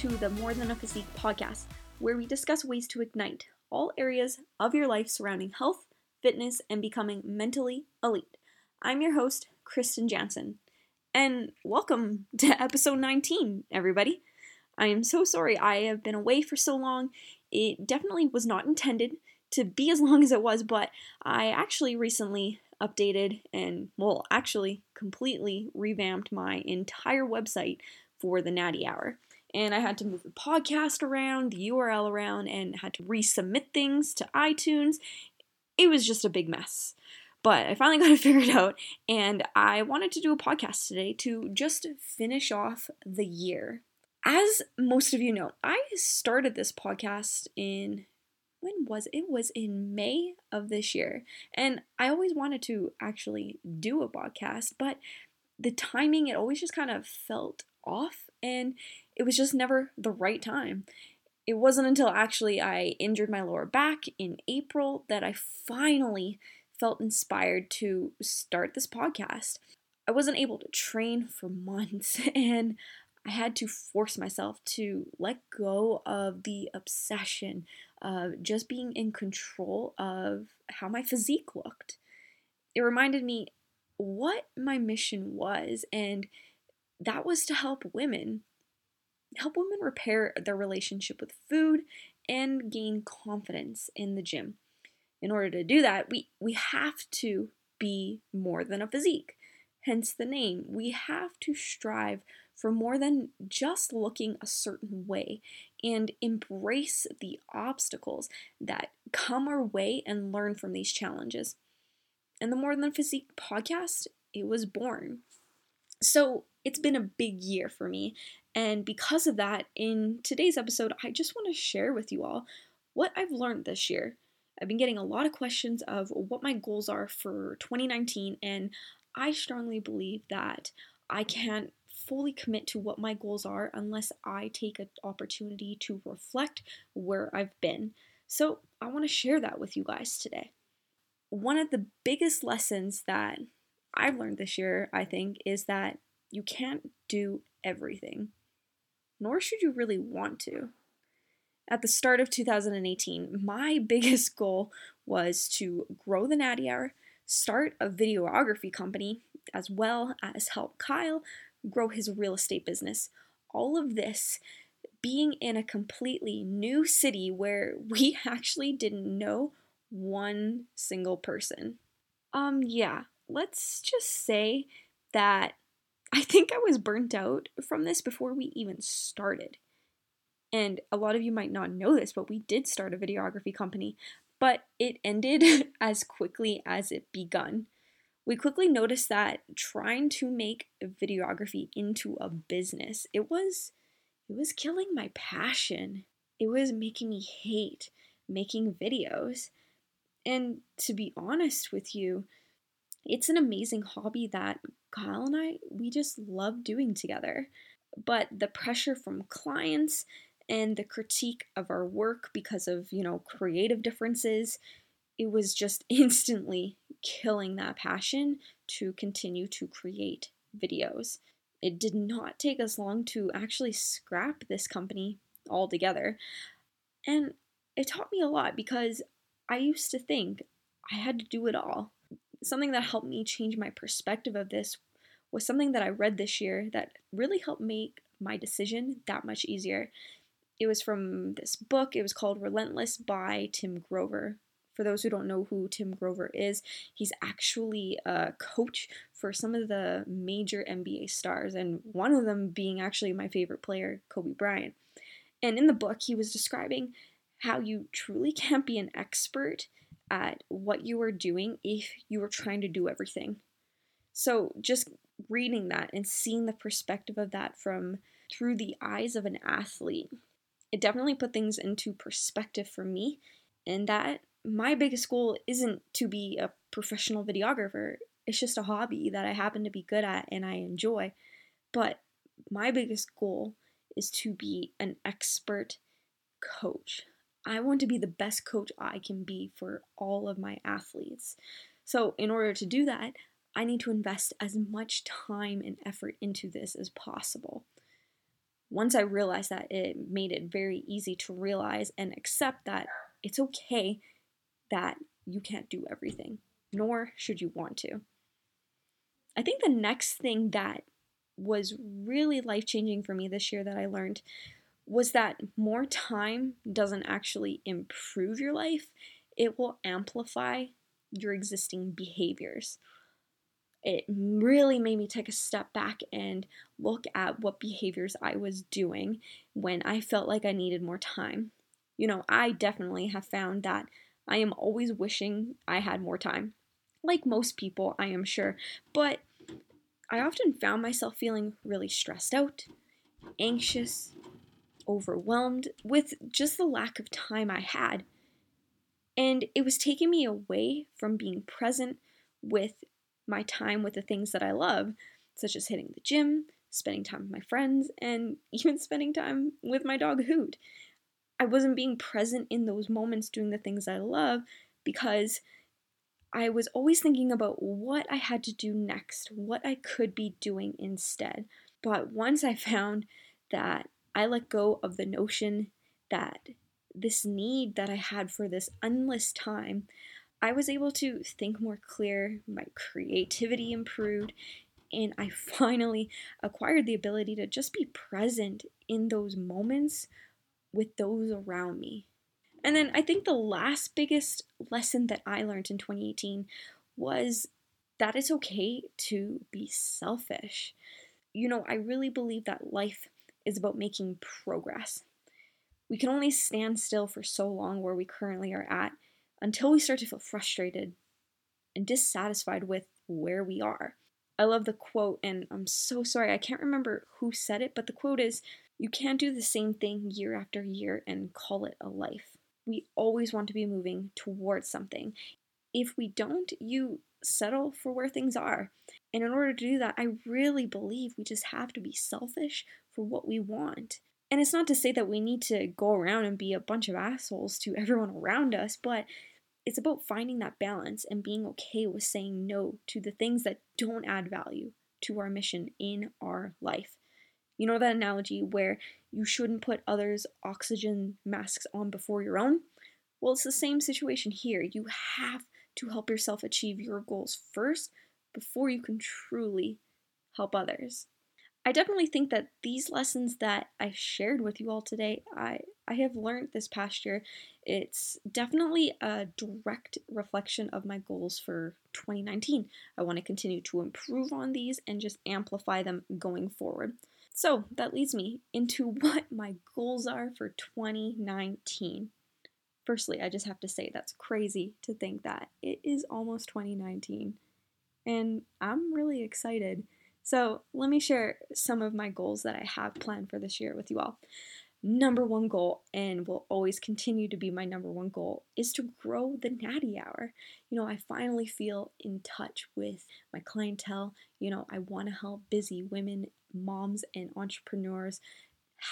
to the More Than a Physique podcast, where we discuss ways to ignite all areas of your life surrounding health, fitness, and becoming mentally elite. I'm your host, Krysten Janzen, and welcome to episode 19, everybody. I am so sorry I have been away for so long. It definitely was not intended to be as long as it was, but I actually recently updated and, well, actually completely revamped my entire website for the Natty Hour and I had to move the podcast around, the URL around, and had to resubmit things to iTunes. It was just a big mess. But I finally got it figured out, and I wanted to do a podcast today to just finish off the year. As most of you know, I started this podcast in when was it? It was in May of this year. And I always wanted to actually do a podcast, but the timing, it always just kind of felt off and it was just never the right time. It wasn't until actually I injured my lower back in April that I finally felt inspired to start this podcast. I wasn't able to train for months and I had to force myself to let go of the obsession of just being in control of how my physique looked. It reminded me what my mission was, and that was to help women help women repair their relationship with food and gain confidence in the gym. In order to do that, we, we have to be more than a physique, hence the name. We have to strive for more than just looking a certain way and embrace the obstacles that come our way and learn from these challenges. And the More Than Physique podcast, it was born. So it's been a big year for me, and because of that, in today's episode, I just want to share with you all what I've learned this year. I've been getting a lot of questions of what my goals are for 2019, and I strongly believe that I can't fully commit to what my goals are unless I take an opportunity to reflect where I've been. So, I want to share that with you guys today. One of the biggest lessons that I've learned this year, I think, is that you can't do everything nor should you really want to. At the start of 2018, my biggest goal was to grow the Natty Hour, start a videography company, as well as help Kyle grow his real estate business. All of this being in a completely new city where we actually didn't know one single person. Um, yeah, let's just say that I think I was burnt out from this before we even started. And a lot of you might not know this, but we did start a videography company, but it ended as quickly as it begun. We quickly noticed that trying to make videography into a business, it was it was killing my passion. It was making me hate making videos. And to be honest with you, it's an amazing hobby that Kyle and I, we just love doing together. But the pressure from clients and the critique of our work because of, you know, creative differences, it was just instantly killing that passion to continue to create videos. It did not take us long to actually scrap this company altogether. And it taught me a lot because I used to think I had to do it all something that helped me change my perspective of this was something that I read this year that really helped make my decision that much easier. It was from this book. It was called Relentless by Tim Grover. For those who don't know who Tim Grover is, he's actually a coach for some of the major NBA stars, and one of them being actually my favorite player, Kobe Bryant. And in the book, he was describing how you truly can't be an expert at what you are doing if you are trying to do everything. So just reading that and seeing the perspective of that from through the eyes of an athlete, it definitely put things into perspective for me, and that my biggest goal isn't to be a professional videographer. It's just a hobby that I happen to be good at and I enjoy. But my biggest goal is to be an expert coach. I want to be the best coach I can be for all of my athletes. So, in order to do that, I need to invest as much time and effort into this as possible. Once I realized that, it made it very easy to realize and accept that it's okay that you can't do everything, nor should you want to. I think the next thing that was really life changing for me this year that I learned was that more time doesn't actually improve your life, it will amplify your existing behaviors. It really made me take a step back and look at what behaviors I was doing when I felt like I needed more time. You know, I definitely have found that I am always wishing I had more time. Like most people, I am sure. But I often found myself feeling really stressed out, anxious, overwhelmed with just the lack of time I had. And it was taking me away from being present with my time with the things that I love, such as hitting the gym, spending time with my friends, and even spending time with my dog Hoot. I wasn't being present in those moments doing the things I love because I was always thinking about what I had to do next, what I could be doing instead. But once I found that I let go of the notion that this need that I had for this endless time, I was able to think more clear, my creativity improved, and I finally acquired the ability to just be present in those moments with those around me. And then I think the last biggest lesson that I learned in 2018 was that it's okay to be selfish. You know, I really believe that life is about making progress. We can only stand still for so long where we currently are at until we start to feel frustrated and dissatisfied with where we are. I love the quote, and I'm so sorry, I can't remember who said it, but the quote is You can't do the same thing year after year and call it a life we always want to be moving towards something. If we don't, you settle for where things are. And in order to do that, I really believe we just have to be selfish for what we want. And it's not to say that we need to go around and be a bunch of assholes to everyone around us, but it's about finding that balance and being okay with saying no to the things that don't add value to our mission in our life. You know that analogy where you shouldn't put others' oxygen masks on before your own? Well, it's the same situation here. You have to help yourself achieve your goals first before you can truly help others. I definitely think that these lessons that I shared with you all today, I, I have learned this past year. It's definitely a direct reflection of my goals for 2019. I want to continue to improve on these and just amplify them going forward. So that leads me into what my goals are for 2019. Firstly, I just have to say that's crazy to think that it is almost 2019 and I'm really excited. So, let me share some of my goals that I have planned for this year with you all. Number one goal, and will always continue to be my number one goal, is to grow the Natty Hour. You know, I finally feel in touch with my clientele. You know, I want to help busy women moms and entrepreneurs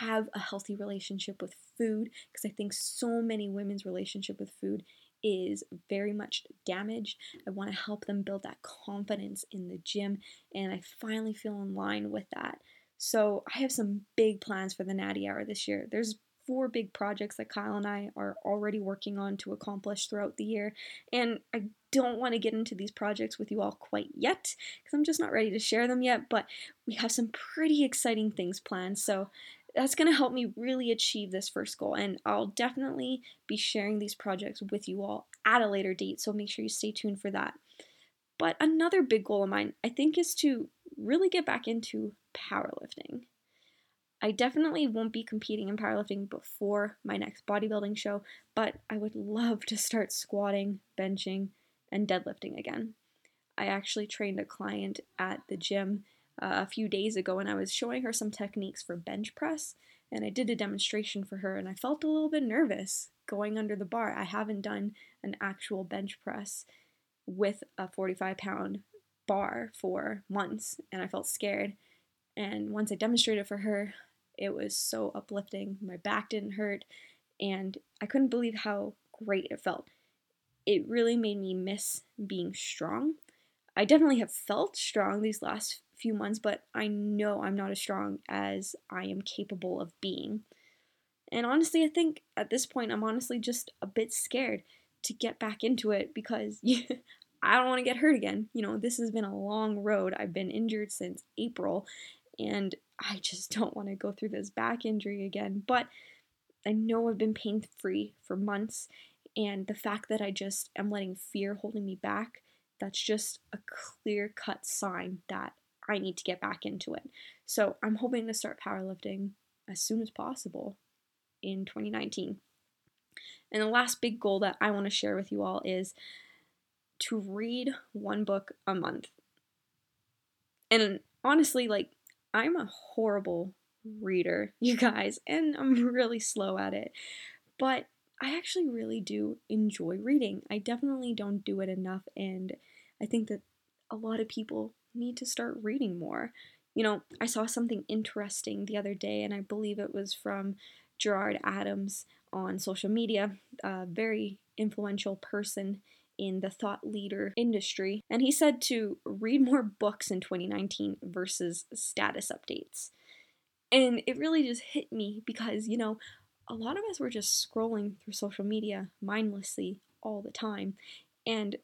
have a healthy relationship with food because I think so many women's relationship with food is very much damaged. I want to help them build that confidence in the gym, and I finally feel in line with that. So, I have some big plans for the Natty Hour this year. There's four big projects that Kyle and I are already working on to accomplish throughout the year. And I don't want to get into these projects with you all quite yet because I'm just not ready to share them yet, but we have some pretty exciting things planned. So that's going to help me really achieve this first goal. And I'll definitely be sharing these projects with you all at a later date. So make sure you stay tuned for that. But another big goal of mine, I think, is to really get back into powerlifting. I definitely won't be competing in powerlifting before my next bodybuilding show, but I would love to start squatting, benching, and deadlifting again. I actually trained a client at the gym uh, a few days ago and I was showing her some techniques for bench press, and I did a demonstration for her and I felt a little bit nervous going under the bar. I haven't done an actual bench press with a 45 pound bar for months and I felt scared. And once I demonstrated for her, it was so uplifting. My back didn't hurt and I couldn't believe how great it felt. It really made me miss being strong. I definitely have felt strong these last few months, but I know I'm not as strong as I am capable of being. And honestly, I think at this point, I'm honestly just a bit scared to get back into it because I don't want to get hurt again. You know, this has been a long road. I've been injured since April, and I just don't want to go through this back injury again. But I know I've been pain free for months, and the fact that I just am letting fear holding me back, that's just a clear cut sign that I need to get back into it. So I'm hoping to start powerlifting as soon as possible in 2019. And the last big goal that I want to share with you all is to read one book a month. And honestly, like, I'm a horrible reader, you guys, and I'm really slow at it. But I actually really do enjoy reading. I definitely don't do it enough, and I think that a lot of people need to start reading more. You know, I saw something interesting the other day, and I believe it was from Gerard Adams on social media, a very influential person in the thought leader industry. And he said to read more books in 2019 versus status updates. And it really just hit me because, you know, a lot of us were just scrolling through social media mindlessly all the time. And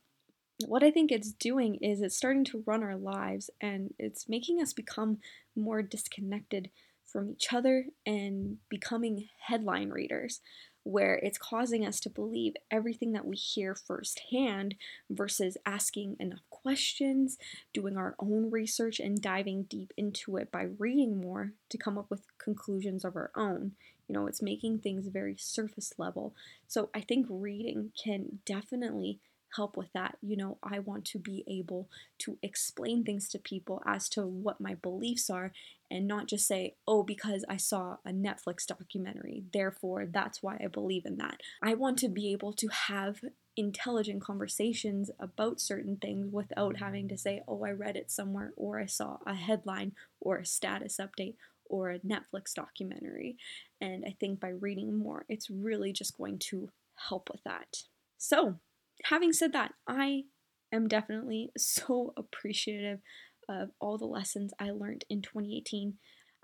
what I think it's doing is it's starting to run our lives and it's making us become more disconnected from each other and becoming headline readers, where it's causing us to believe everything that we hear firsthand versus asking enough questions, doing our own research, and diving deep into it by reading more to come up with conclusions of our own. You know, it's making things very surface level. So I think reading can definitely help with that. You know, I want to be able to explain things to people as to what my beliefs are and not just say, oh, because I saw a Netflix documentary, therefore that's why I believe in that. I want to be able to have intelligent conversations about certain things without having to say, oh, I read it somewhere, or I saw a headline, or a status update, or a Netflix documentary. And I think by reading more, it's really just going to help with that. So, having said that, I am definitely so appreciative of all the lessons I learned in 2018.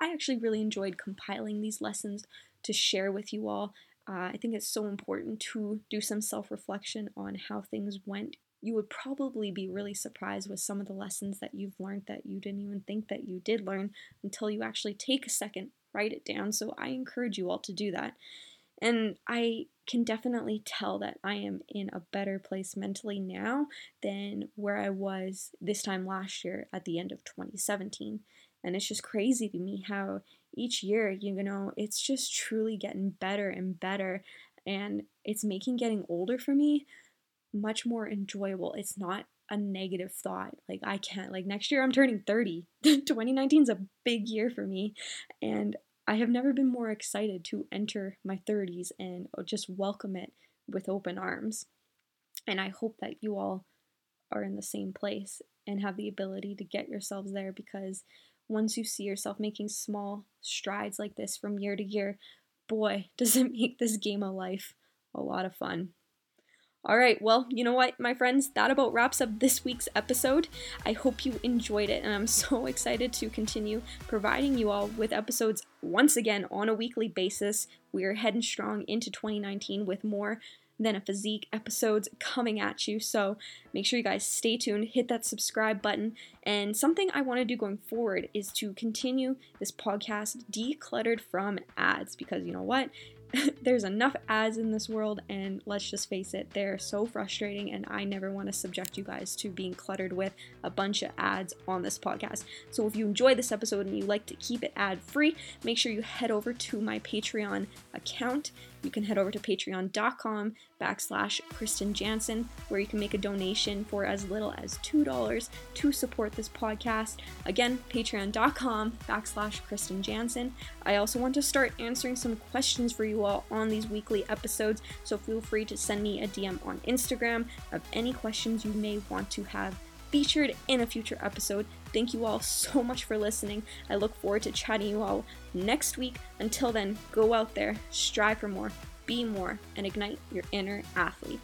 I actually really enjoyed compiling these lessons to share with you all. Uh, I think it's so important to do some self reflection on how things went. You would probably be really surprised with some of the lessons that you've learned that you didn't even think that you did learn until you actually take a second, write it down. So I encourage you all to do that. And I can definitely tell that I am in a better place mentally now than where I was this time last year at the end of 2017. And it's just crazy to me how each year, you know, it's just truly getting better and better. And it's making getting older for me much more enjoyable. It's not a negative thought. Like, I can't, like, next year I'm turning 30. 2019 is a big year for me. And I have never been more excited to enter my 30s and just welcome it with open arms. And I hope that you all are in the same place and have the ability to get yourselves there because once you see yourself making small strides like this from year to year, boy, does it make this game of life a lot of fun. All right, well, you know what, my friends, that about wraps up this week's episode. I hope you enjoyed it, and I'm so excited to continue providing you all with episodes once again on a weekly basis. We're heading strong into 2019 with more than a physique episodes coming at you. So make sure you guys stay tuned, hit that subscribe button. And something I want to do going forward is to continue this podcast decluttered from ads because you know what? there's enough ads in this world, and let's just face it, they're so frustrating, and I never want to subject you guys to being cluttered with a bunch of ads on this podcast. So if you enjoy this episode and you like to keep it ad free, make sure you head over to my Patreon account you can head over to patreon.com backslash Krysten Janzen, where you can make a donation for as little as $2 to support this podcast. Again, patreon.com backslash Krysten Janzen. I also want to start answering some questions for you all on these weekly episodes, so feel free to send me a DM on Instagram of any questions you may want to have featured in a future episode. Thank you all so much for listening. I look forward to chatting you all next week. Until then, go out there, strive for more, be more, and ignite your inner athlete.